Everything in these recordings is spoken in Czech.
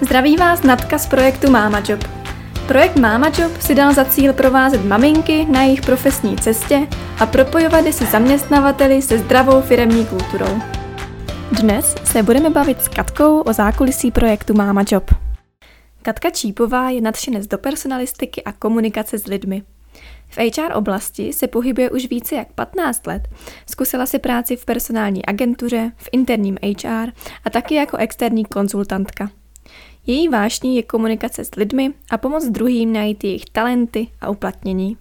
Zdraví vás Natka z projektu Mama Job. Projekt Mama Job si dal za cíl provázet maminky na jejich profesní cestě a propojovat je se zaměstnavateli se zdravou firemní kulturou. Dnes se budeme bavit s Katkou o zákulisí projektu Mama Job. Katka Čípová je nadšenec do personalistiky a komunikace s lidmi. V HR oblasti se pohybuje už více jak 15 let. Zkusila si práci v personální agentuře, v interním HR a taky jako externí konzultantka. Její vášní je komunikace s lidmi a pomoc druhým najít jejich talenty a uplatnění.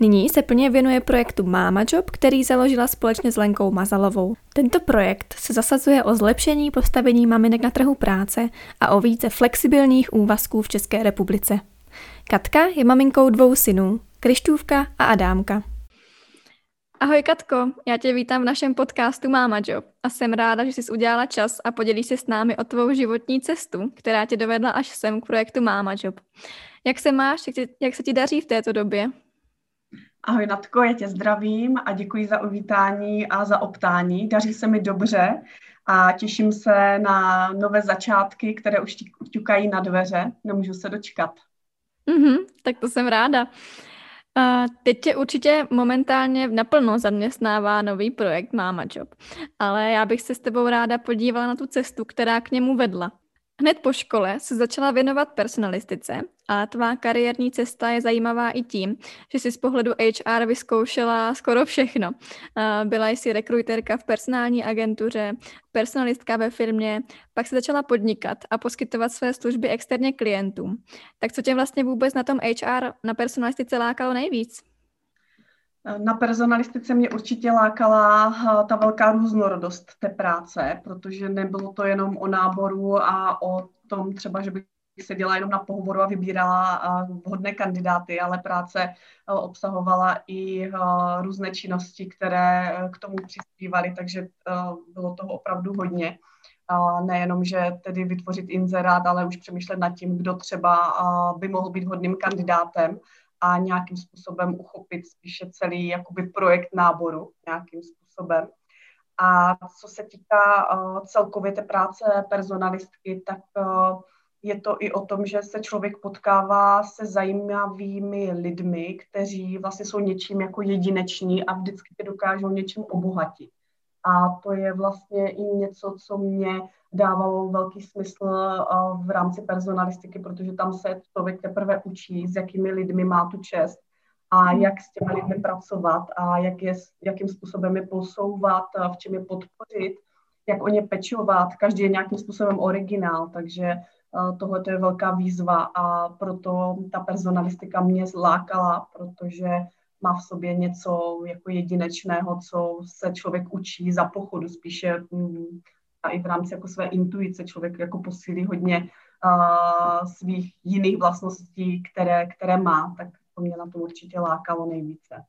Nyní se plně věnuje projektu Mama Job, který založila společně s Lenkou Mazalovou. Tento projekt se zasazuje o zlepšení postavení maminek na trhu práce a o více flexibilních úvazků v České republice. Katka je maminkou dvou synů, Krištůvka a Adámka. Ahoj Katko, já tě vítám v našem podcastu Mama Job a jsem ráda, že jsi udělala čas a podělíš se s námi o tvou životní cestu, která tě dovedla až sem k projektu Mama Job. Jak se máš, jak, tě, jak se ti daří v této době? Ahoj Natko, já tě zdravím a děkuji za uvítání a za optání. Daří se mi dobře a těším se na nové začátky, které už ťukají na dveře. Nemůžu se dočkat. Mm-hmm, tak to jsem ráda. Uh, teď tě určitě momentálně naplno zaměstnává nový projekt Mama Job, ale já bych se s tebou ráda podívala na tu cestu, která k němu vedla. Hned po škole se začala věnovat personalistice a tvá kariérní cesta je zajímavá i tím, že jsi z pohledu HR vyzkoušela skoro všechno. Byla jsi rekruterka v personální agentuře, personalistka ve firmě, pak se začala podnikat a poskytovat své služby externě klientům. Tak co tě vlastně vůbec na tom HR, na personalistice lákalo nejvíc? Na personalistice mě určitě lákala eh, ta velká různorodost té práce, protože nebylo to jenom o náboru a o tom třeba, že bych seděla jenom na pohovoru a vybírala eh, vhodné kandidáty, ale práce eh, obsahovala i různé činnosti, které k tomu přispívaly, takže bylo toho opravdu hodně. Nejenom, že tedy vytvořit inzerát, ale už přemýšlet nad tím, kdo třeba by mohl být hodným kandidátem a nějakým způsobem uchopit spíše celý jakoby projekt náboru nějakým způsobem. A co se týká uh, celkově té práce personalistky, tak uh, je to i o tom, že se člověk potkává se zajímavými lidmi, kteří vlastně jsou něčím jako jedineční a vždycky dokážou něčím obohatit. A to je vlastně i něco, co mě dávalo velký smysl v rámci personalistiky, protože tam se člověk teprve učí, s jakými lidmi má tu čest a jak s těmi lidmi pracovat a jak je, jakým způsobem je posouvat, v čem je podpořit, jak o ně pečovat. Každý je nějakým způsobem originál, takže tohle je velká výzva a proto ta personalistika mě zlákala, protože má v sobě něco jako jedinečného, co se člověk učí za pochodu, spíše mm, a i v rámci jako své intuice člověk jako posílí hodně uh, svých jiných vlastností, které, které má, tak to mě na to určitě lákalo nejvíce.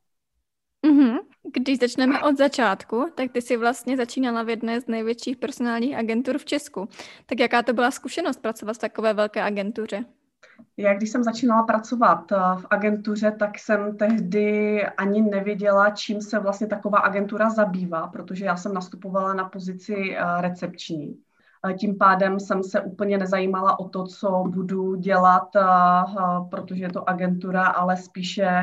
Mm-hmm. Když začneme od začátku, tak ty jsi vlastně začínala v jedné z největších personálních agentur v Česku. Tak jaká to byla zkušenost pracovat v takové velké agentuře? Já když jsem začínala pracovat eh, v agentuře, tak jsem tehdy ani nevěděla, čím se vlastně taková agentura zabývá, protože já jsem nastupovala na pozici eh, recepční. Eh, tím pádem jsem se úplně nezajímala o to, co budu dělat, protože je to agentura, ale spíše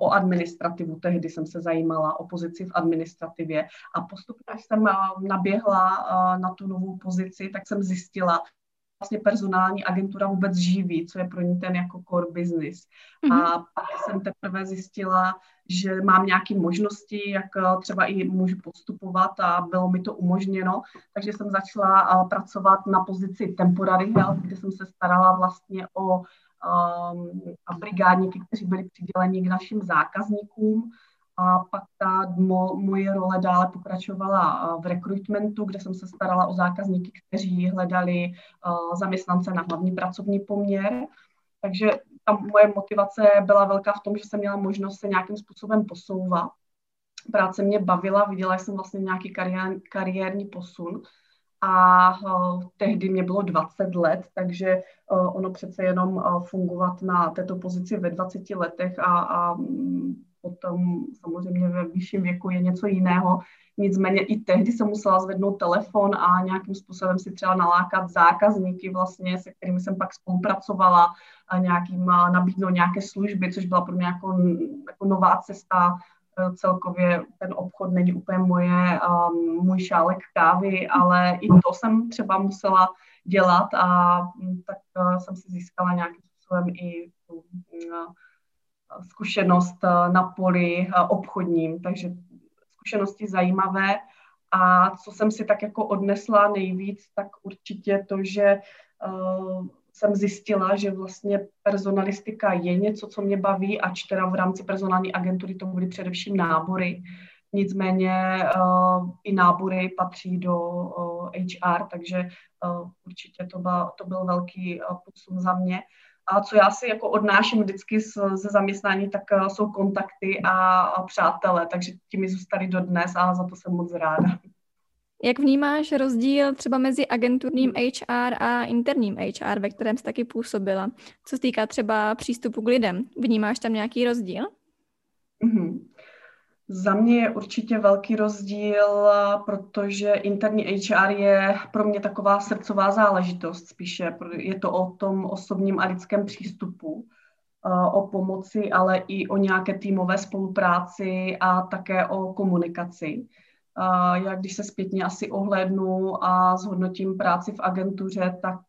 o administrativu. Tehdy jsem se zajímala o pozici v administrativě a postupně, až jsem naběhla na tu novou pozici, tak jsem zjistila, vlastně personální agentura vůbec živí, co je pro ní ten jako core business. Mm-hmm. A pak jsem teprve zjistila, že mám nějaké možnosti, jak eh, třeba i můžu postupovat a bylo mi to umožněno, takže jsem začala eh, pracovat na pozici temporary health, kde jsem se starala vlastně o um, brigádníky, kteří byli přiděleni k našim zákazníkům a pak ta mo, moje role dále pokračovala v rekrutmentu, kde jsem se starala o zákazníky, kteří hledali uh, zaměstnance na hlavní pracovní poměr. Takže ta moje motivace byla velká v tom, že jsem měla možnost se nějakým způsobem posouvat. Práce mě bavila, viděla jsem vlastně nějaký kariér, kariérní posun a uh, tehdy mě bylo 20 let, takže ono přece jenom fungovat na této pozici ve 20 letech a, a potom samozřejmě ve vyšším věku je něco jiného, Nicméně i tehdy jsem musela zvednout telefon a nějakým způsobem si třeba nalákat zákazníky vlastně, se kterými jsem pak spolupracovala a nějakým, nabídnout nějaké služby, což byla pro mě jako, jako nová cesta e, celkově ten obchod není úplně moje, um, můj šálek kávy, ale i to jsem třeba musela dělat a tak uh, jsem si získala nějakým způsobem i tu uh, zkušenost uh, na poli uh, obchodním, takže zkušenosti zajímavé. A co jsem si tak jako odnesla nejvíc, tak určitě to, že uh, jsem zjistila, že vlastně personalistika je něco, co mě baví, ač teda v rámci personální agentury to byly především nábory. Nicméně uh, i nábory patří do uh, HR, takže uh, určitě to, byl, to byl velký uh, posun za mě. A co já si jako odnáším vždycky ze zaměstnání, tak uh, jsou kontakty a, a přátelé, takže ti mi zůstali dodnes a za to jsem moc ráda. Jak vnímáš rozdíl třeba mezi agenturním HR a interním HR, ve kterém jsi taky působila? Co se týká třeba přístupu k lidem, vnímáš tam nějaký rozdíl? Mm-hmm. Za mě je určitě velký rozdíl, protože interní HR je pro mě taková srdcová záležitost spíše. Je to o tom osobním a lidském přístupu, o pomoci, ale i o nějaké týmové spolupráci a také o komunikaci. Já když se zpětně asi ohlédnu a zhodnotím práci v agentuře, tak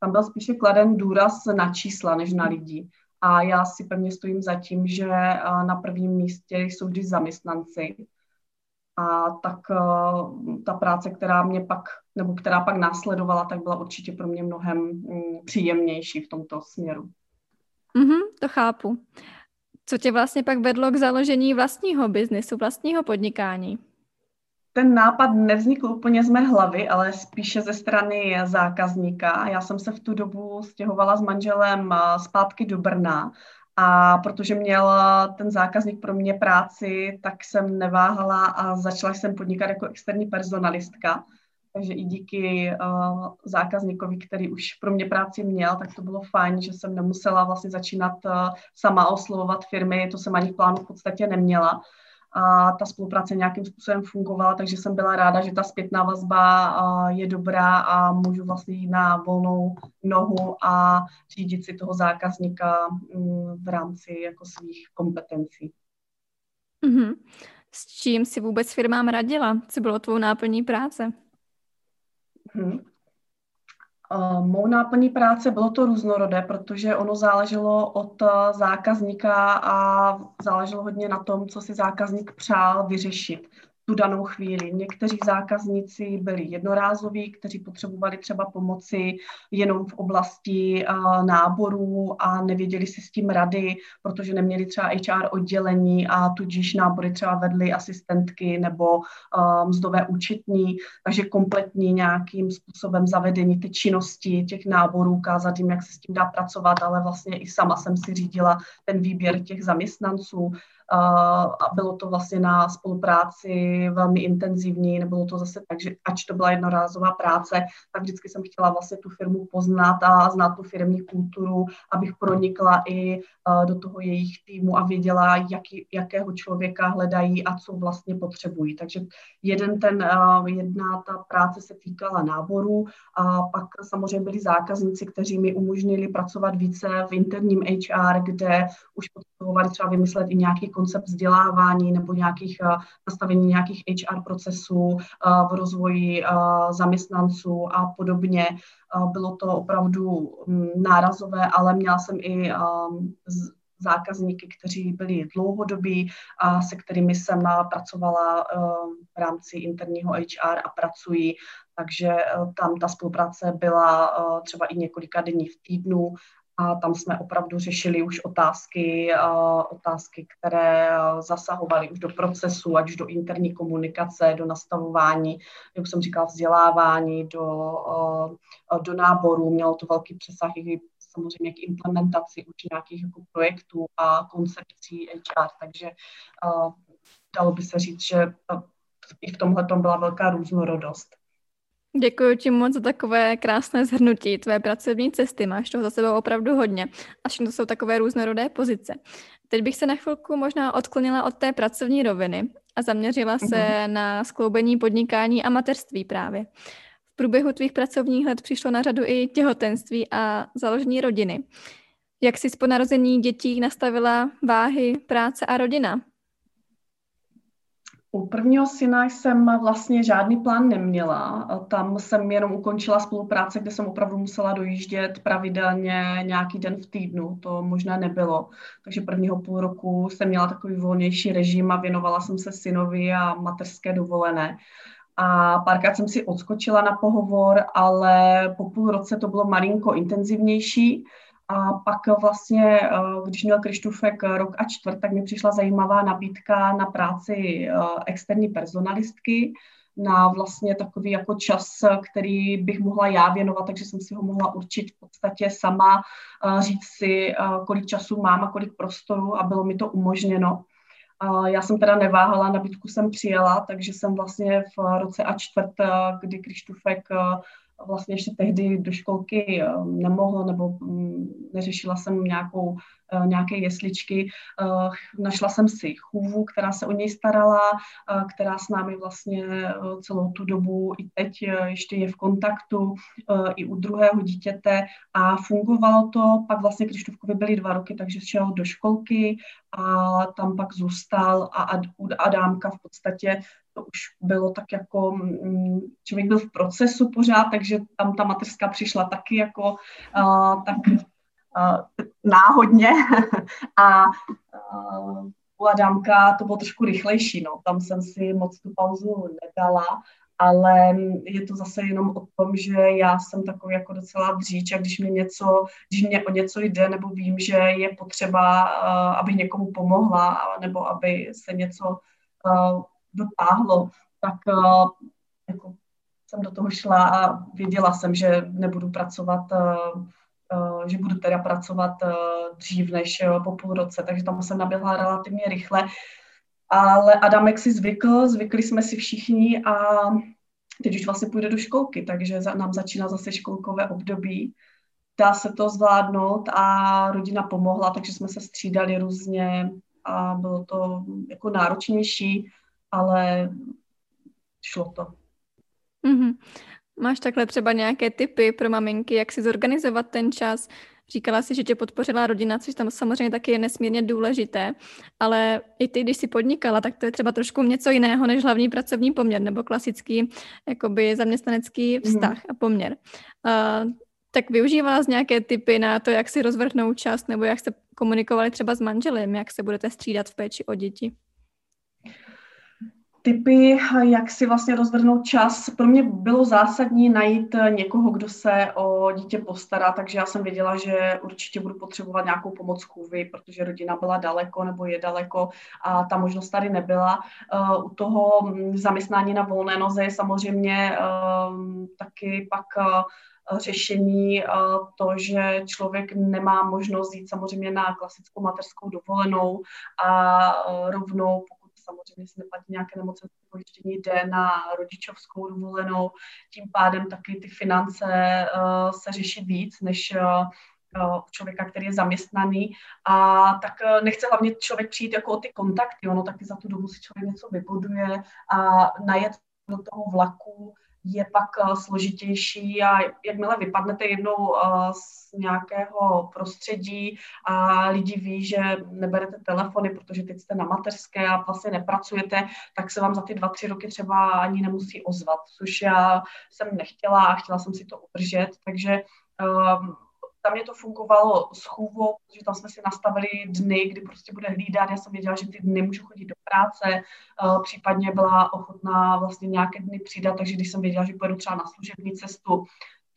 tam byl spíše kladen důraz na čísla než na lidi. A já si pevně stojím za tím, že na prvním místě jsou vždy zaměstnanci. A tak ta práce, která mě pak, nebo která pak následovala, tak byla určitě pro mě mnohem mm, příjemnější v tomto směru. Mm-hmm, to chápu. Co tě vlastně pak vedlo k založení vlastního biznesu, vlastního podnikání? Ten nápad nevznikl úplně z mé hlavy, ale spíše ze strany zákazníka. Já jsem se v tu dobu stěhovala s manželem zpátky do Brna a protože měl ten zákazník pro mě práci, tak jsem neváhala a začala jsem podnikat jako externí personalistka. Takže i díky uh, zákazníkovi, který už pro mě práci měl, tak to bylo fajn, že jsem nemusela vlastně začínat uh, sama oslovovat firmy, to jsem ani v plánu v podstatě neměla a ta spolupráce nějakým způsobem fungovala, takže jsem byla ráda, že ta zpětná vazba je dobrá a můžu vlastně jít na volnou nohu a řídit si toho zákazníka mm, v rámci jako svých kompetencí. Mm-hmm. S čím si vůbec firmám radila? Co bylo tvou náplní práce? Mm-hmm. Uh, mou náplní práce bylo to různorodé, protože ono záleželo od uh, zákazníka a záleželo hodně na tom, co si zákazník přál vyřešit tu danou chvíli. Někteří zákazníci byli jednorázoví, kteří potřebovali třeba pomoci jenom v oblasti náborů a nevěděli si s tím rady, protože neměli třeba HR oddělení a tudíž nábory třeba vedly asistentky nebo mzdové účetní, takže kompletní nějakým způsobem zavedení té činnosti těch náborů, ukázat jim, jak se s tím dá pracovat, ale vlastně i sama jsem si řídila ten výběr těch zaměstnanců, a bylo to vlastně na spolupráci velmi intenzivní, nebylo to zase tak, že ač to byla jednorázová práce, tak vždycky jsem chtěla vlastně tu firmu poznat a znát tu firmní kulturu, abych pronikla i do toho jejich týmu a věděla, jaký, jakého člověka hledají a co vlastně potřebují. Takže jeden ten, jedna ta práce se týkala náboru a pak samozřejmě byli zákazníci, kteří mi umožnili pracovat více v interním HR, kde už potřebovali třeba vymyslet i nějaký koncept vzdělávání nebo nějakých nastavení nějakých HR procesů v rozvoji zaměstnanců a podobně. Bylo to opravdu mm, nárazové, ale měla jsem i zákazníky, kteří byli dlouhodobí a se kterými jsem pracovala v rámci interního HR a pracují. Takže tam ta spolupráce byla třeba i několika dní v týdnu a tam jsme opravdu řešili už otázky, otázky, které zasahovaly už do procesu, ať už do interní komunikace, do nastavování, jak jsem říkala, vzdělávání, do, do náboru. Mělo to velký přesah i samozřejmě k implementaci už nějakých jako projektů a koncepcí HR, takže dalo by se říct, že i v tomhle byla velká různorodost. Děkuji ti moc za takové krásné zhrnutí tvé pracovní cesty. Máš toho za sebou opravdu hodně a všechno to jsou takové různorodé pozice. Teď bych se na chvilku možná odklonila od té pracovní roviny a zaměřila se mm-hmm. na skloubení podnikání a mateřství právě. V průběhu tvých pracovních let přišlo na řadu i těhotenství a založení rodiny. Jak jsi po narození dětí nastavila váhy, práce a rodina? U prvního syna jsem vlastně žádný plán neměla. Tam jsem jenom ukončila spolupráce, kde jsem opravdu musela dojíždět pravidelně nějaký den v týdnu. To možná nebylo. Takže prvního půl roku jsem měla takový volnější režim a věnovala jsem se synovi a mateřské dovolené. A párkrát jsem si odskočila na pohovor, ale po půl roce to bylo malinko intenzivnější. A pak vlastně, eh, když měl Krištufek rok a čtvrt, tak mi přišla zajímavá nabídka na práci eh, externí personalistky, na vlastně takový jako čas, který bych mohla já věnovat, takže jsem si ho mohla určit v podstatě sama, eh, říct si, kolik času mám a kolik prostoru a bylo mi to umožněno. Já jsem teda neváhala, nabídku jsem přijela, takže jsem vlastně v roce a čtvrt, kdy Krištufek vlastně ještě tehdy do školky eh, nemohl, nebo mm, neřešila jsem nějakou, eh, nějaké jesličky. Eh, našla jsem si chůvu, která se o něj starala, která s námi vlastně celou tu dobu i teď ještě je v kontaktu, i u druhého dítěte a fungovalo to. Pak vlastně Krištofkovi byly dva roky, takže šel do školky a tam pak zůstal a Adámka v podstatě to už bylo tak jako, mm, člověk byl v procesu pořád, takže tam ta mateřská přišla taky jako uh, tak uh, náhodně a uh, u Adamka to bylo trošku rychlejší, no. tam jsem si moc tu pauzu nedala, ale je to zase jenom o tom, že já jsem takový jako docela dříč a když mě něco, když mě o něco jde, nebo vím, že je potřeba, uh, aby někomu pomohla, nebo aby se něco dotáhlo, tak uh, jako jsem do toho šla a věděla jsem, že nebudu pracovat, uh, uh, že budu teda pracovat dřív než po půl roce, takže tam jsem naběhla relativně rychle. Ale Adamek si zvykl, zvykli jsme si všichni a teď už vlastně půjde do školky, takže nám začíná zase školkové období. Dá se to zvládnout a rodina pomohla, takže jsme se střídali různě a bylo to jako náročnější, ale šlo to. Mm-hmm. Máš takhle třeba nějaké typy pro maminky, jak si zorganizovat ten čas? Říkala si, že tě podpořila rodina, což tam samozřejmě taky je nesmírně důležité, ale i ty, když jsi podnikala, tak to je třeba trošku něco jiného než hlavní pracovní poměr nebo klasický jakoby zaměstnanecký mhm. vztah mm. a poměr. Uh, tak využívala z nějaké typy na to, jak si rozvrhnout čas nebo jak jste komunikovali třeba s manželem, jak se budete střídat v péči o děti? Typy, jak si vlastně rozvrhnout čas. Pro mě bylo zásadní najít někoho, kdo se o dítě postará, takže já jsem věděla, že určitě budu potřebovat nějakou pomoc chůvy, protože rodina byla daleko nebo je daleko a ta možnost tady nebyla. Uh, u toho zaměstnání na volné noze je samozřejmě uh, taky pak uh, řešení to, že člověk nemá možnost jít samozřejmě na klasickou mateřskou dovolenou a rovnou, samozřejmě se neplatí nějaké nemocenské pojištění, jde na rodičovskou dovolenou, tím pádem taky ty finance uh, se řeší víc, než uh, člověka, který je zaměstnaný. A tak nechce hlavně člověk přijít jako o ty kontakty, ono taky za tu dobu si člověk něco vybuduje a najet do toho vlaku je pak uh, složitější a jakmile vypadnete jednou uh, z nějakého prostředí a lidi ví, že neberete telefony, protože teď jste na mateřské a vlastně nepracujete, tak se vám za ty dva, tři roky třeba ani nemusí ozvat, což já jsem nechtěla a chtěla jsem si to udržet, takže um, tam mě to fungovalo s chůvou, protože tam jsme si nastavili dny, kdy prostě bude hlídat. Já jsem věděla, že ty dny můžu chodit do práce, uh, případně byla ochotná vlastně nějaké dny přidat, takže když jsem věděla, že pojedu třeba na služební cestu,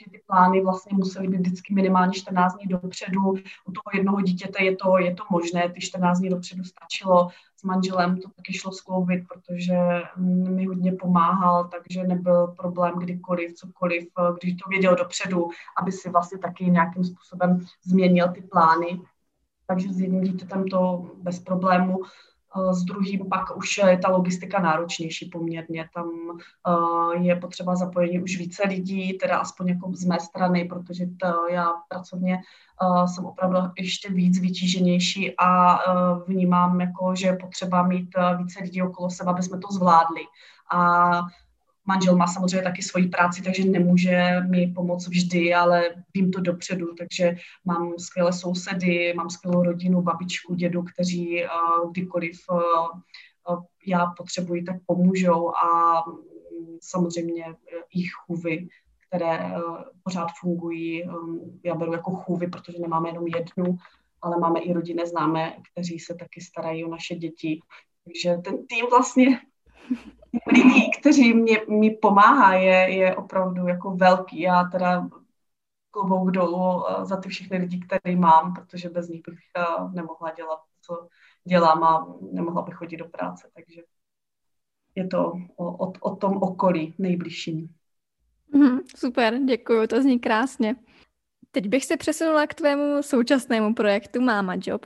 že ty plány vlastně musely být vždycky minimálně 14 dní dopředu. U toho jednoho dítěte je to, je to možné, ty 14 dní dopředu stačilo. S manželem to taky šlo skloubit, protože mi hodně pomáhal, takže nebyl problém kdykoliv, cokoliv, když to věděl dopředu, aby si vlastně taky nějakým způsobem změnil ty plány. Takže s jedním dítětem to bez problému s druhým pak už je ta logistika náročnější poměrně. Tam je potřeba zapojení už více lidí, teda aspoň jako z mé strany, protože to já pracovně jsem opravdu ještě víc vytíženější a vnímám, jako, že je potřeba mít více lidí okolo sebe, aby jsme to zvládli. A Manžel má samozřejmě taky svoji práci, takže nemůže mi pomoct vždy, ale vím to dopředu, takže mám skvělé sousedy, mám skvělou rodinu, babičku, dědu, kteří uh, kdykoliv uh, já potřebuji, tak pomůžou a um, samozřejmě i chůvy, které uh, pořád fungují. Um, já beru jako chůvy, protože nemáme jenom jednu, ale máme i rodinné známé, kteří se taky starají o naše děti. Takže ten tým vlastně lidí, kteří mě, mi pomáhá, je, je opravdu jako velký. Já teda klobouk dolů eh, za ty všechny lidi, které mám, protože bez nich bych eh, nemohla dělat, co dělám a nemohla bych chodit do práce. Takže je to o, o, o tom okolí nejbližším. Mm, super, děkuji, to zní krásně. Teď bych se přesunula k tvému současnému projektu Máma Job.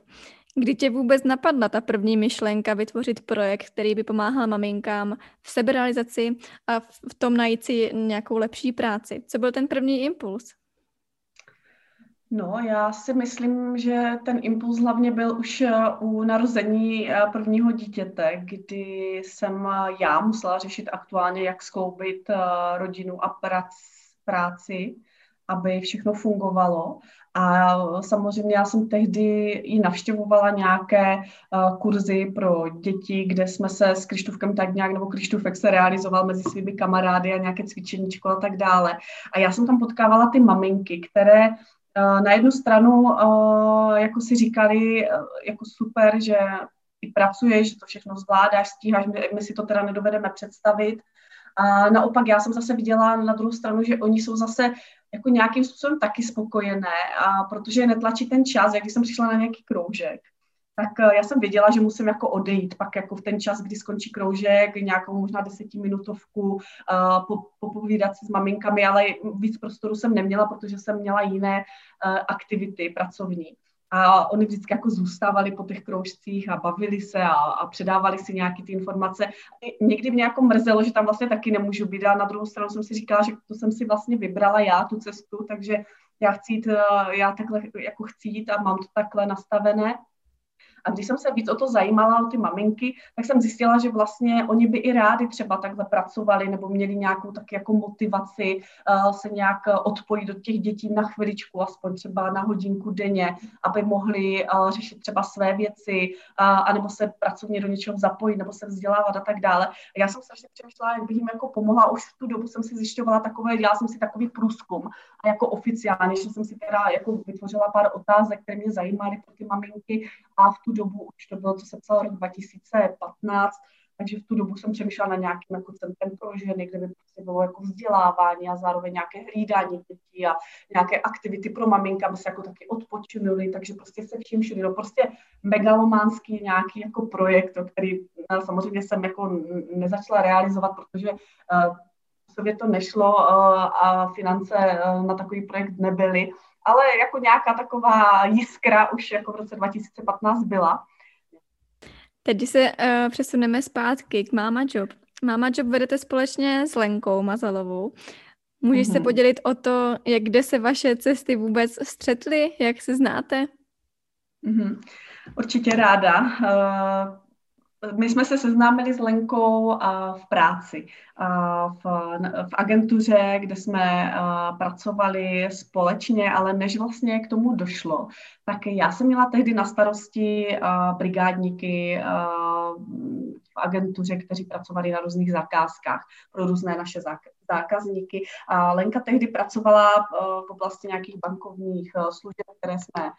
Kdy tě vůbec napadla ta první myšlenka vytvořit projekt, který by pomáhal maminkám v seberealizaci a v tom najít si nějakou lepší práci? Co byl ten první impuls? No, já si myslím, že ten impuls hlavně byl už eh, u narození eh, prvního dítěte, kdy jsem eh, já musela řešit aktuálně, jak skloubit rodinu a prac, práci aby všechno fungovalo. A samozřejmě já jsem tehdy i navštěvovala nějaké uh, kurzy pro děti, kde jsme se s Krištůvkem tak nějak, nebo Krištůvek se realizoval mezi svými kamarády a nějaké cvičeníčko a tak dále. A já jsem tam potkávala ty maminky, které uh, na jednu stranu uh, jako si říkali, jako super, že i pracuješ, že to všechno zvládáš, stíháš, my, my si to teda nedovedeme představit. A naopak já jsem zase viděla na druhou stranu, že oni jsou zase jako nějakým způsobem taky spokojené, a protože netlačí ten čas, jak když jsem přišla na nějaký kroužek, tak eh, já jsem věděla, že musím jako odejít pak jako v ten čas, kdy skončí kroužek, nějakou možná desetiminutovku, uh, popovídat si s maminkami, ale víc prostoru jsem neměla, protože jsem měla jiné uh, aktivity pracovní a oni vždycky jako zůstávali po těch kroužcích a bavili se a, a předávali si nějaké ty informace. Někdy mě jako mrzelo, že tam vlastně taky nemůžu být a na druhou stranu jsem si říkala, že to jsem si vlastně vybrala já, tu cestu, takže já chci jít, eh, já takhle jako chci jít a mám to takhle nastavené. A když jsem se víc o to zajímala, o ty maminky, tak jsem zjistila, že vlastně oni by i rádi třeba takhle pracovali nebo měli nějakou tak jako motivaci uh, se nějak odpojit od těch dětí na chviličku, aspoň třeba na hodinku denně, aby mohli uh, řešit třeba své věci, uh, anebo se pracovně do něčeho zapojit, nebo se vzdělávat a tak dále. A já jsem strašně přemýšlela, jak bych jim jako pomohla. Už v tu dobu jsem si zjišťovala takové, dělala jsem si takový průzkum a jako oficiálně, že jsem si teda jako vytvořila pár otázek, které mě zajímaly pro ty maminky a v tu dobu, už to bylo, co se psalo rok 2015, takže v tu dobu jsem přemýšlela na nějakým jako centrem pro ženy, kde by prostě bylo jako vzdělávání a zároveň nějaké hlídání dětí a nějaké aktivity pro maminka, aby se jako taky odpočinuli, takže prostě se vším všude. No prostě megalománský nějaký jako projekt, který no, samozřejmě jsem jako nezačala realizovat, protože uh, sobě to nešlo uh, a finance uh, na takový projekt nebyly, ale jako nějaká taková jiskra už jako v roce 2015 byla. Teď se uh, přesuneme zpátky k Mama Job. Mama Job vedete společně s Lenkou Mazalovou. Můžeš mm-hmm. se mhm. podělit o to, jak kde se vaše cesty vůbec střetly, jak se znáte? Mm-hmm. Určitě ráda. Uh, my jsme se seznámili s Lenkou v práci, v, v agentuře, kde jsme pracovali společně, ale než vlastně k tomu došlo, tak já jsem měla tehdy na starosti brigádníky v agentuře, kteří pracovali na různých zakázkách pro různé naše zákazníky. A Lenka tehdy pracovala v oblasti nějakých bankovních služeb, které jsme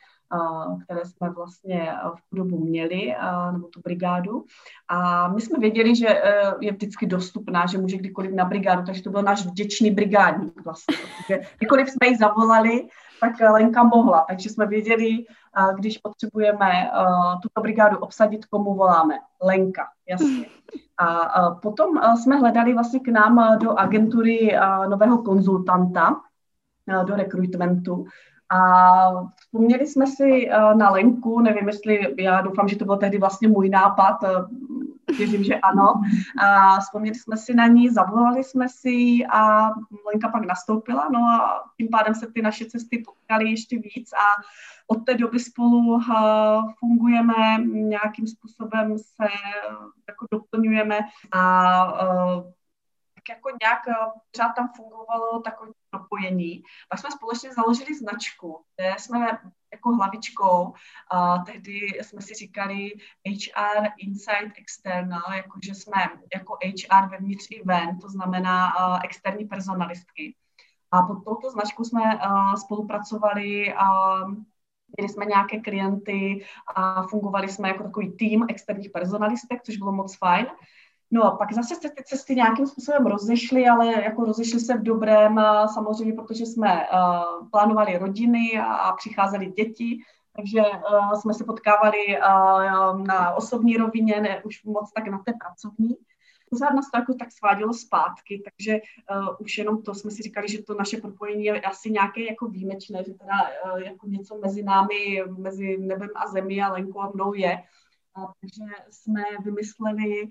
které jsme vlastně v tu dobu měli, nebo tu brigádu. A my jsme věděli, že e, je vždycky dostupná, že může kdykoliv na brigádu, takže to byl náš vděčný brigádník vlastně, protože kdykoliv jsme ji zavolali, tak Lenka mohla, takže jsme věděli, když potřebujeme tuto brigádu obsadit, komu voláme. Lenka, jasně. A potom jsme hledali vlastně k nám do agentury nového konzultanta, do rekrutmentu A vzpomněli jsme si na Lenku, nevím, jestli, já doufám, že to byl tehdy vlastně můj nápad, věřím, že ano. A vzpomněli jsme si na ní, zavolali jsme si a Lenka pak nastoupila, no a tím pádem se ty naše cesty potkaly ještě víc a od té doby spolu fungujeme, nějakým způsobem se jako doplňujeme a jako nějak pořád tam fungovalo takové propojení. Pak jsme společně založili značku, kde jsme jako hlavičkou. A tehdy jsme si říkali HR Inside External, jakože jsme jako HR vevnitř i ven, to znamená externí personalistky. A pod touto značkou jsme spolupracovali Měli jsme nějaké klienty a fungovali jsme jako takový tým externích personalistek, což bylo moc fajn. No a pak zase se ty cesty nějakým způsobem rozešly, ale jako rozešly se v dobrém, samozřejmě, protože jsme uh, plánovali rodiny a, a přicházely děti, takže uh, jsme se potkávali uh, na osobní rovině, ne už moc tak na té pracovní. Pořád nás to jako tak svádělo zpátky, takže uh, už jenom to jsme si říkali, že to naše propojení je asi nějaké jako výjimečné, že teda uh, jako něco mezi námi, mezi nebem a zemí a Lenkou a mnou je takže jsme vymysleli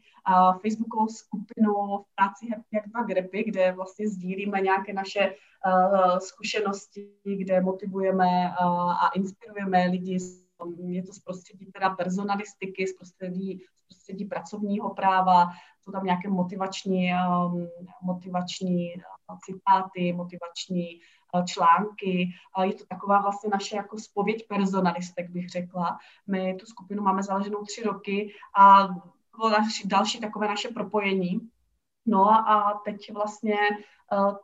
Facebookovou skupinu v práci Happy jak dva grepy, kde vlastně sdílíme nějaké naše zkušenosti, kde motivujeme a inspirujeme lidi je to z prostředí teda personalistiky, z prostředí, z prostředí pracovního práva, jsou tam nějaké motivační, motivační citáty, motivační články. Je to taková vlastně naše jako spověď personalistek, bych řekla. My tu skupinu máme založenou tři roky a bylo naši, další takové naše propojení. No a teď vlastně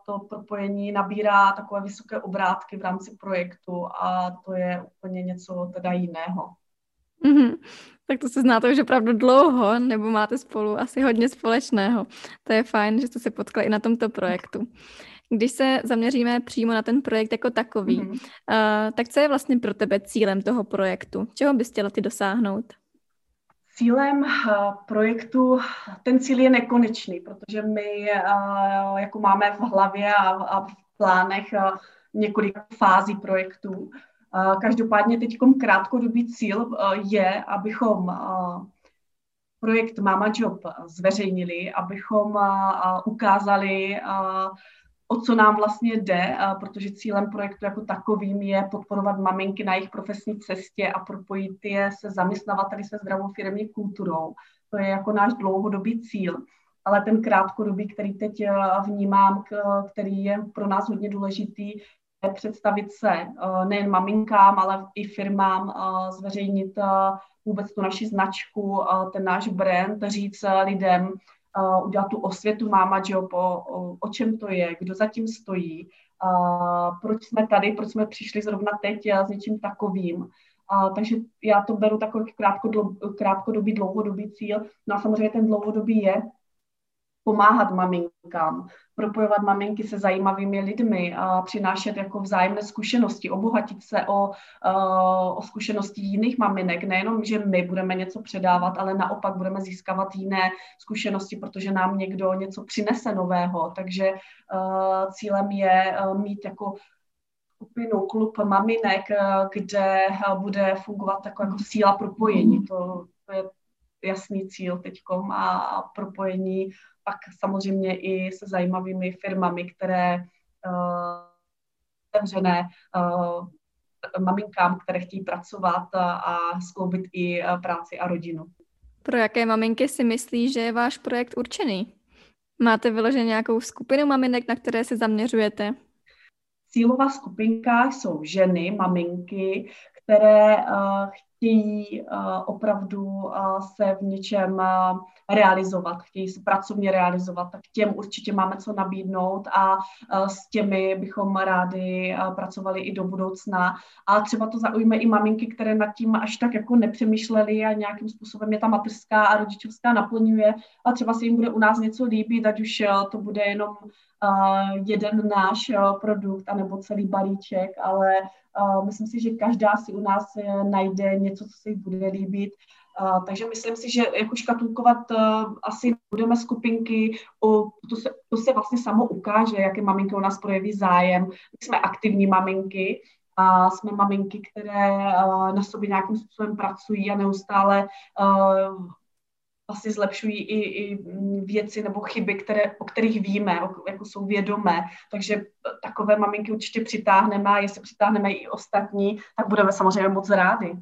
to propojení nabírá takové vysoké obrátky v rámci projektu a to je úplně něco teda jiného. Mm-hmm. Tak to se znáte už opravdu dlouho, nebo máte spolu asi hodně společného. To je fajn, že jste se potkali i na tomto projektu. Když se zaměříme přímo na ten projekt jako takový, mm-hmm. uh, tak co je vlastně pro tebe cílem toho projektu? Čeho bys chtěla ty dosáhnout? Cílem uh, projektu, ten cíl je nekonečný, protože my uh, jako máme v hlavě a, a v plánech několik fází projektů. Každopádně teď krátkodobý cíl je, abychom projekt Mama Job zveřejnili, abychom ukázali o co nám vlastně jde, protože cílem projektu jako takovým je podporovat maminky na jejich profesní cestě a propojit je se zaměstnavateli se zdravou firmní kulturou. To je jako náš dlouhodobý cíl. Ale ten krátkodobý, který teď vnímám, který je pro nás hodně důležitý, je představit se nejen maminkám, ale i firmám, zveřejnit vůbec tu naši značku, ten náš brand, říct lidem, uh, udělat tu osvětu Mama Job, o, o, o čem to je, kdo zatím stojí, uh, proč jsme tady, proč jsme přišli zrovna teď s něčím takovým. Uh, takže já to beru takový krátkodobý, dlouhodobý cíl. No a samozřejmě ten dlouhodobý je pomáhat maminkám, propojovat maminky se zajímavými lidmi a přinášet jako vzájemné zkušenosti, obohatit se o, uh, o zkušenosti jiných maminek. Nejenom, že my budeme něco předávat, ale naopak budeme získávat jiné zkušenosti, protože nám někdo něco přinese nového. Takže uh, cílem je uh, mít jako skupinu, klub maminek, kde bude fungovat taková jako síla propojení. To, to je jasný cíl teďkom a propojení pak samozřejmě i se zajímavými firmami, které uh, otevřené uh, maminkám, které chtějí pracovat a, skloubit i uh, práci a rodinu. Pro jaké maminky si myslí, že je váš projekt určený? Máte vyloženě nějakou skupinu maminek, na které se zaměřujete? Cílová skupinka jsou ženy, maminky, které uh, chtějí uh, opravdu uh, se v něčem realizovat, chtějí se pracovně realizovat, tak těm určitě máme co nabídnout a s těmi bychom rádi pracovali i do budoucna. A třeba to zaujme i maminky, které nad tím až tak jako nepřemýšleli a nějakým způsobem je ta mateřská a rodičovská naplňuje a třeba se jim bude u nás něco líbit, ať už to bude jenom jeden náš produkt anebo celý balíček, ale myslím si, že každá si u nás najde něco, co se jí bude líbit takže myslím si, že jako škatulkovat asi budeme skupinky, to, se, to se vlastně samo ukáže, jaké maminky u nás projeví zájem. My jsme aktivní maminky a jsme maminky, které na sobě nějakým způsobem pracují a neustále vlastně zlepšují i, i věci nebo chyby, které, o kterých víme, jako jsou vědomé. Takže takové maminky určitě přitáhneme a jestli přitáhneme i ostatní, tak budeme samozřejmě moc rádi.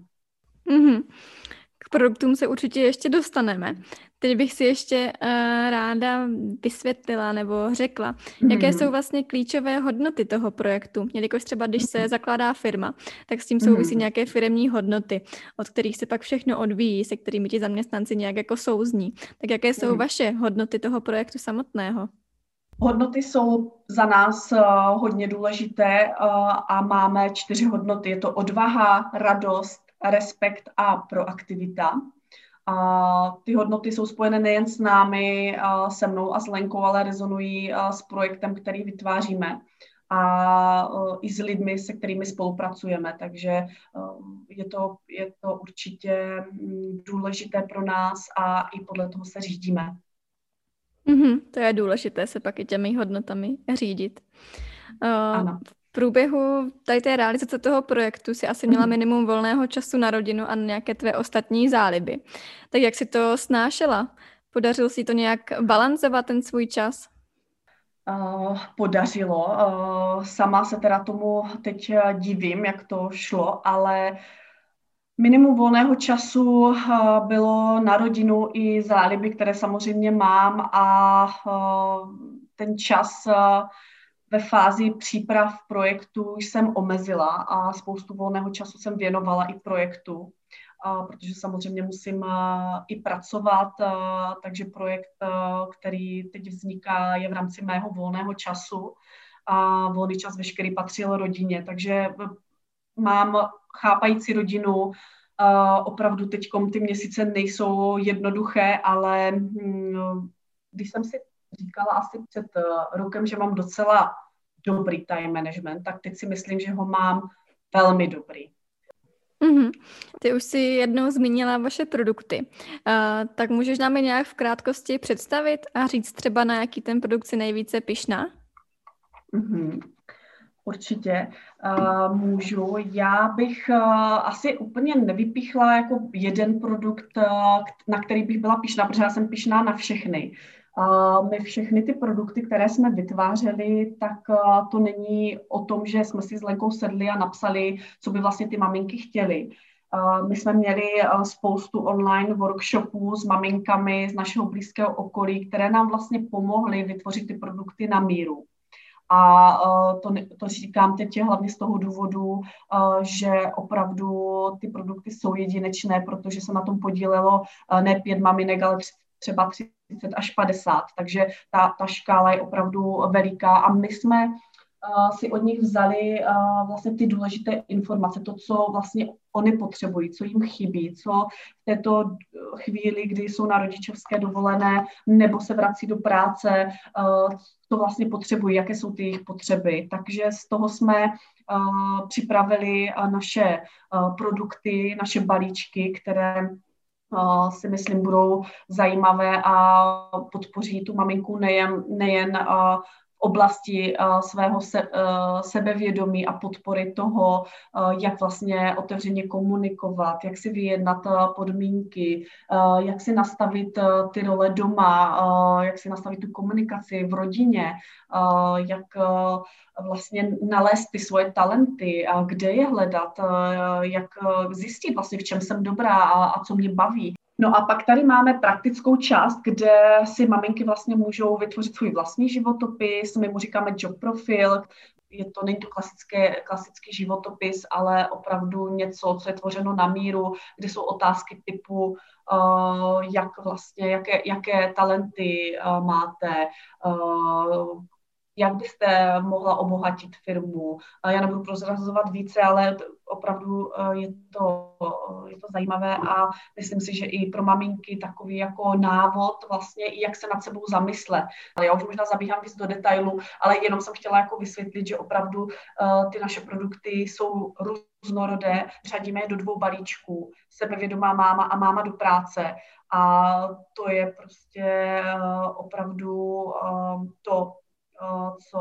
Mm-hmm. K produktům se určitě ještě dostaneme. Teď bych si ještě uh, ráda vysvětlila nebo řekla, jaké jsou vlastně klíčové hodnoty toho projektu. Jelikož třeba, když se mhm. zakládá firma, tak s tím souvisí mm. nějaké firmní hodnoty, od kterých se pak všechno odvíjí, se kterými ti zaměstnanci nějak jako souzní. Tak jaké jsou mm. vaše hodnoty toho projektu samotného? Hodnoty jsou za nás uh, hodně důležité uh, a máme čtyři hodnoty. Je to odvaha, radost, respekt a proaktivita. A ty hodnoty jsou spojené nejen s námi, a se mnou a s Lenkou, ale rezonují s projektem, který vytváříme a i s lidmi, se kterými spolupracujeme. Takže je to, je to určitě mm, důležité pro nás a i podle toho se řídíme. Mm-hmm, to je důležité se pak i těmi hodnotami řídit. Uh, ano průběhu tady té realizace toho projektu si asi měla mhm. minimum volného času na rodinu a nějaké tvé ostatní záliby. Tak jak si to snášela? Podařilo si to nějak balancovat ten svůj čas? Uh, podařilo. Uh, sama se teda tomu teď divím, jak to šlo, ale minimum volného času uh, bylo na rodinu i záliby, které samozřejmě mám a ten čas ve fázi příprav projektu jsem omezila a spoustu volného času jsem věnovala i projektu, a protože samozřejmě musím i pracovat, takže projekt, který teď vzniká, je v rámci mého volného času a volný čas veškerý patřil rodině, takže mám chápající rodinu, opravdu teď ty měsíce nejsou jednoduché, ale hm, když jsem si říkala asi před eh, rokem, že mám docela dobrý time management, tak teď si myslím, že ho mám velmi dobrý. Mm-hmm. Ty už si jednou zmínila vaše produkty. Uh, tak můžeš nám je nějak v krátkosti představit a říct třeba, na jaký ten produkt si nejvíce pišná? Mm-hmm. Určitě uh, můžu. Já bych uh, asi úplně nevypichla jako jeden produkt, uh, na který bych byla pišná, protože já jsem pišná na všechny. My všechny ty produkty, které jsme vytvářeli, tak to není o tom, že jsme si s Lenkou sedli a napsali, co by vlastně ty maminky chtěly. My jsme měli spoustu online workshopů s maminkami z našeho blízkého okolí, které nám vlastně pomohly vytvořit ty produkty na míru. A to, to říkám teď hlavně z toho důvodu, že opravdu ty produkty jsou jedinečné, protože se na tom podílelo ne pět maminek, ale třeba 30 až 50, takže ta, ta škála je opravdu veliká a my jsme uh, si od nich vzali uh, vlastně ty důležité informace, to, co vlastně oni potřebují, co jim chybí, co v této chvíli, kdy jsou na rodičovské dovolené nebo se vrací do práce, uh, to vlastně potřebují, jaké jsou ty jejich potřeby. Takže z toho jsme připravili naše produkty, naše balíčky, které si myslím, budou zajímavé a podpoří tu maminku nejen, nejen oblasti uh, svého se, uh, sebevědomí a podpory toho, uh, jak vlastně otevřeně komunikovat, jak si vyjednat podmínky, jak si nastavit ty role doma, jak si nastavit tu komunikaci v rodině, jak vlastně nalézt ty svoje talenty, kde je hledat, jak zjistit vlastně, v čem jsem dobrá a, a co mě baví. No a pak tady máme praktickou část, kde si maminky vlastně můžou vytvořit svůj vlastní životopis, my mu říkáme job profil, je to, není to klasické, klasický životopis, ale opravdu něco, co je tvořeno na míru, kde jsou otázky typu, uh, jak vlastně, jaké, jaké talenty uh, máte, uh, jak byste mohla obohatit firmu. Já nebudu prozrazovat více, ale opravdu eh, je to, je to zajímavé a myslím si, že i pro maminky takový jako návod vlastně, i jak se nad sebou zamyslet. Ale já už možná zabíhám víc do detailu, ale jenom jsem chtěla jako vysvětlit, že opravdu uh, ty naše produkty jsou různorodé, řadíme je do dvou balíčků, sebevědomá máma a máma do práce a to je prostě uh, opravdu to, co,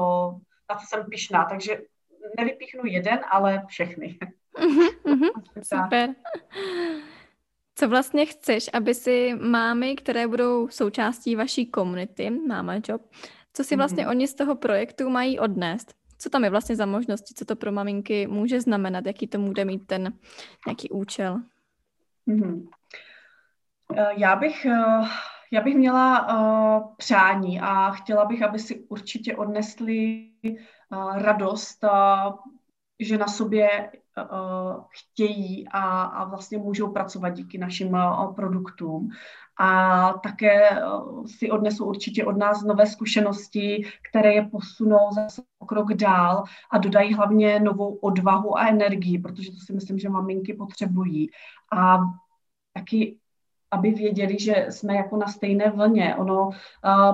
na co jsem pišná. Takže nevypíchnu jeden, ale všechny. Mm-hmm, super. Co vlastně chceš, aby si mámy, které budou součástí vaší komunity, Máma Job, co si vlastně mm-hmm. oni z toho projektu mají odnést? Co tam je vlastně za možnosti, co to pro maminky může znamenat, jaký to může mít ten nějaký účel? Mm-hmm. Já bych, eh, já bych měla uh, přání a chtěla bych, aby si určitě odnesli uh, radost, uh, že na sobě uh, chtějí a, a vlastně můžou pracovat díky našim uh, produktům. A také uh, si odnesou určitě od nás nové zkušenosti, které je posunou zase o krok dál a dodají hlavně novou odvahu a energii, protože to si myslím, že maminky potřebují. A taky aby věděli, že jsme jako na stejné vlně. Ono uh,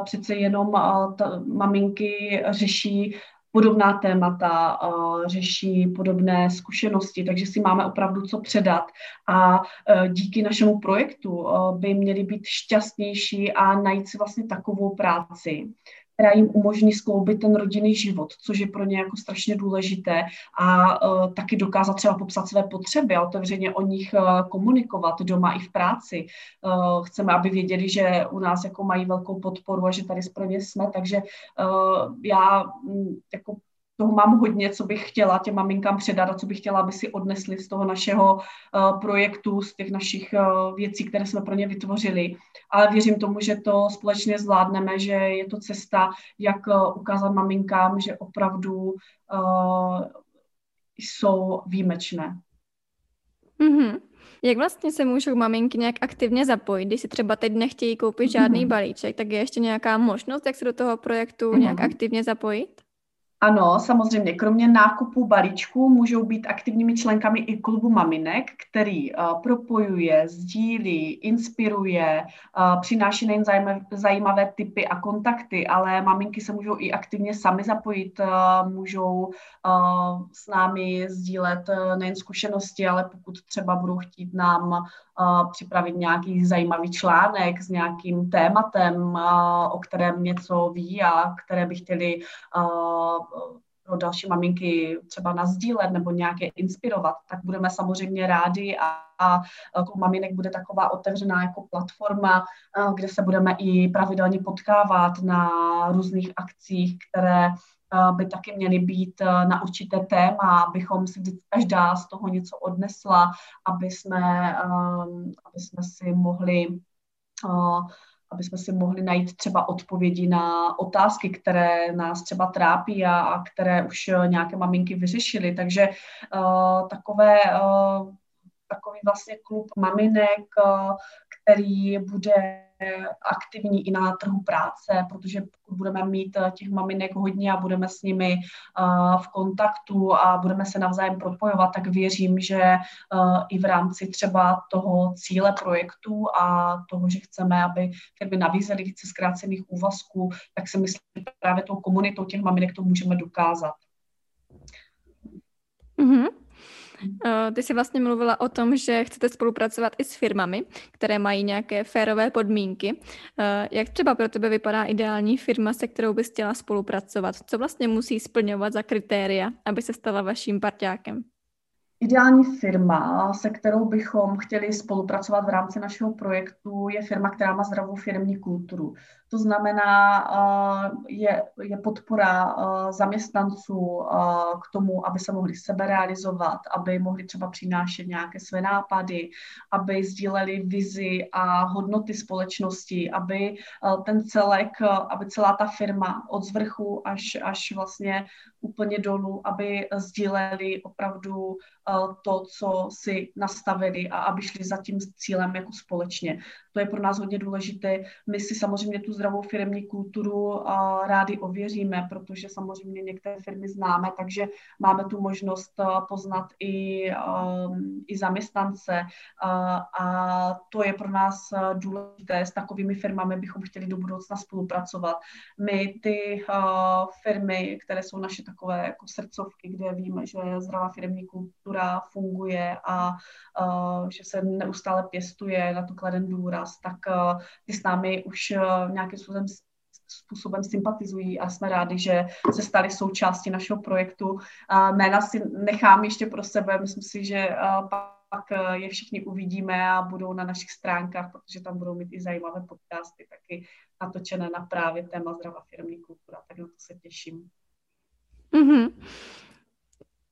přece jenom uh, ta, maminky řeší podobná témata, řeší podobné zkušenosti, takže si máme opravdu co předat a uh, díky našemu projektu uh, by měli být šťastnější a najít si vlastně takovou práci, která jim umožní skloubit ten rodinný život, což je pro ně jako strašně důležité a uh, taky dokázat třeba popsat své potřeby a otevřeně o nich uh, komunikovat doma i v práci. Uh, chceme, aby věděli, že u nás jako mají velkou podporu a že tady správně jsme, takže uh, já um, jako toho mám hodně, co bych chtěla těm maminkám předat a co bych chtěla, aby si odnesli z toho našeho uh, projektu, z těch našich uh, věcí, které jsme pro ně vytvořili. Ale věřím tomu, že to společně zvládneme, že je to cesta, jak uh, ukázat maminkám, že opravdu jsou výjimečné. Mm-hmm. Jak vlastně se můžou maminky nějak aktivně zapojit, když si třeba teď nechtějí koupit žádný mm-hmm. balíček, tak je ještě nějaká možnost, jak se do toho projektu nějak aktivně zapojit? Ano, samozřejmě. Kromě nákupu balíčků můžou být aktivními členkami i klubu maminek, který uh, propojuje, sdílí, inspiruje, uh, přináší nejen zajímavé, zajímavé typy a kontakty, ale maminky se můžou i aktivně sami zapojit, uh, můžou s námi sdílet nejen zkušenosti, ale pokud třeba budou chtít nám připravit nějaký zajímavý článek s nějakým tématem, o kterém něco ví a které by chtěli pro další maminky třeba nazdílet nebo nějaké inspirovat, tak budeme samozřejmě rádi a, a jako maminek bude taková otevřená jako platforma, kde se budeme i pravidelně potkávat na různých akcích, které by taky měly být na určité téma, abychom si každá z toho něco odnesla, aby jsme, aby jsme si mohli aby jsme si mohli najít třeba odpovědi na otázky, které nás třeba trápí a, a které už eh, nějaké maminky vyřešily. Takže uh, takové, uh, takový vlastně klub maminek, uh, který bude aktivní i na trhu práce, protože pokud budeme mít eh, těch maminek hodně a budeme s nimi eh, v kontaktu a budeme se navzájem propojovat, tak věřím, že eh, i v rámci třeba toho cíle projektu a toho, že chceme, aby firmy nabízely více zkrácených úvazků, tak si myslím, že právě tou komunitou těch maminek to můžeme dokázat. Mm-hmm. Eh, ty jsi vlastně mluvila o tom, že chcete spolupracovat i s firmami, které mají nějaké férové podmínky. Eh, jak třeba pro tebe vypadá ideální firma, se kterou bys chtěla spolupracovat? Co vlastně musí splňovat za kritéria, aby se stala vaším parťákem? Ideální firma, se kterou bychom chtěli spolupracovat v rámci našeho projektu, je firma, která má zdravou firmní kulturu. To znamená, eh, je, je podpora eh, zaměstnanců eh, k tomu, aby se mohli sebe realizovat, aby mohli třeba přinášet nějaké své nápady, aby sdíleli vizi a hodnoty společnosti, aby ten celek, aby celá ta firma od zvrchu až, až vlastně úplně dolů, aby sdíleli opravdu to, co si nastavili a aby šli za tím cílem jako společně. To je pro nás hodně důležité. My si samozřejmě tu zdravou firmní kulturu rádi ověříme, protože samozřejmě některé firmy známe, takže máme tu možnost poznat i, i zaměstnance a to je pro nás důležité. S takovými firmami bychom chtěli do budoucna spolupracovat. My ty firmy, které jsou naše takové jako srdcovky, kde víme, že zdravá firmní kultura funguje a že se neustále pěstuje na to kladen důraz, tak ty s námi už nějakým způsobem způsobem sympatizují a jsme rádi, že se stali součástí našeho projektu. Jména si nechám ještě pro sebe, myslím si, že pak je všichni uvidíme a budou na našich stránkách, protože tam budou mít i zajímavé podcasty, taky natočené na právě téma zdravá firmní kultura, tak na to se těším. Mm-hmm.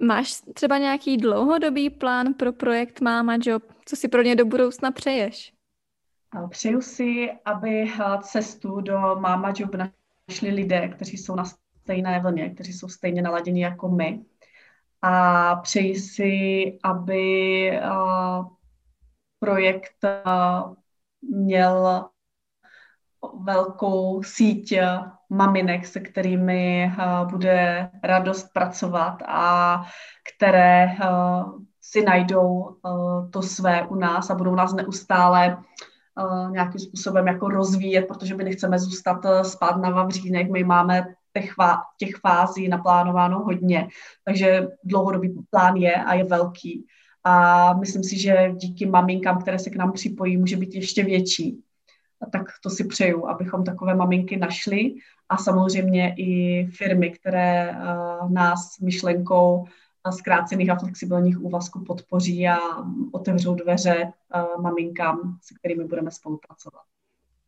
Máš třeba nějaký dlouhodobý plán pro projekt Mama Job? Co si pro ně do budoucna přeješ? Přeju si, aby eh, cestu do Mama Job našli lidé, kteří jsou na stejné vlně, kteří jsou stejně naladěni jako my. A přeji si, aby eh, projekt eh, měl velkou síť maminek, se kterými bude radost pracovat a které si najdou to své u nás a budou nás neustále nějakým způsobem jako rozvíjet, protože my nechceme zůstat spát na Vavřínech, my máme těch, těch fází naplánováno hodně, takže dlouhodobý plán je a je velký. A myslím si, že díky maminkám, které se k nám připojí, může být ještě větší tak to si přeju, abychom takové maminky našli a samozřejmě i firmy, které uh, nás myšlenkou zkrácených a flexibilních úvazků podpoří a otevřou dveře uh, maminkám, se kterými budeme spolupracovat.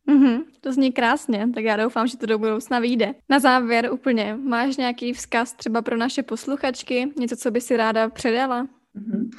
Mm-hmm, to zní krásně, tak já doufám, že to do budoucna vyjde. Na závěr úplně, máš nějaký vzkaz třeba pro naše posluchačky, něco, co by si ráda předala? Mm-hmm.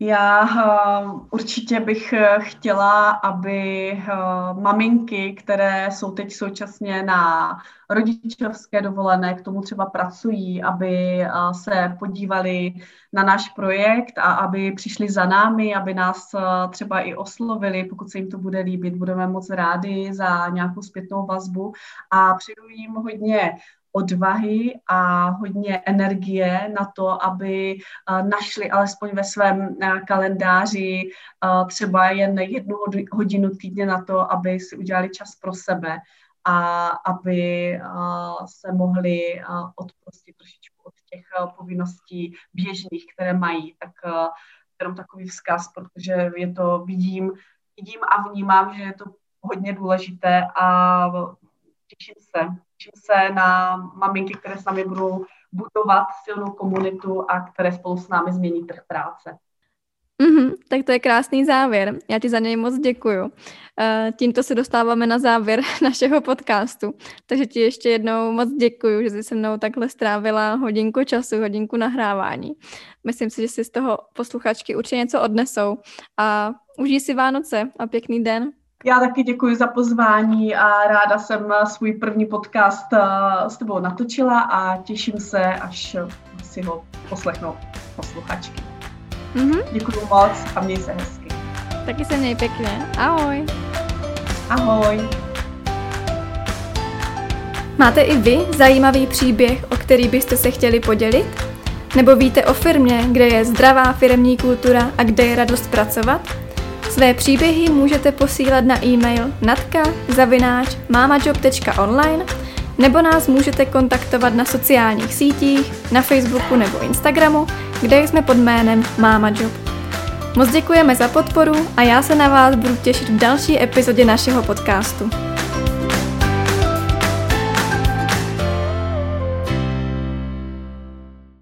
Já uh, určitě bych eh, chtěla, aby uh, maminky, které jsou teď současně na rodičovské dovolené, k tomu třeba pracují, aby se podívali na náš projekt a aby přišli za námi, aby nás třeba i oslovili, pokud se jim to bude líbit, budeme moc rádi za nějakou zpětnou vazbu a přeju jim hodně odvahy a hodně energie na to, aby eh, našli alespoň ve svém eh, kalendáři eh, třeba jen jednu hodinu týdně na to, aby si udělali čas pro sebe a aby se mohli odprostit trošičku od těch povinností běžných, které mají. Tak jenom takový vzkaz, protože je to, vidím, vidím a vnímám, že je to hodně důležité a těším se, těším se na maminky, které s námi budou budovat silnou komunitu a které spolu s námi změní trh práce. Mm-hmm, tak to je krásný závěr. Já ti za něj moc děkuju. Uh, tímto se dostáváme na závěr našeho podcastu. Takže ti ještě jednou moc děkuju, že jsi se mnou takhle strávila hodinku času, hodinku nahrávání. Myslím si, že si z toho posluchačky určitě něco odnesou. A užij si Vánoce a pěkný den. Já taky děkuji za pozvání a ráda jsem svůj první podcast eh, s tebou natočila a těším se, až si ho poslechnou posluchačky. Mm-hmm. Děkuji moc a měj se hezky. Taky se měj pěkně. Ahoj. Ahoj. Máte i vy zajímavý příběh, o který byste se chtěli podělit? Nebo víte o firmě, kde je zdravá firmní kultura a kde je radost pracovat? Své příběhy můžete posílat na e-mail natka.mamajob.online nebo nás můžete kontaktovat na sociálních sítích, na Facebooku nebo Instagramu, kde jsme pod jménem MamaJob. Moc děkujeme za podporu a já se na vás budu těšit v další epizodě našeho podcastu.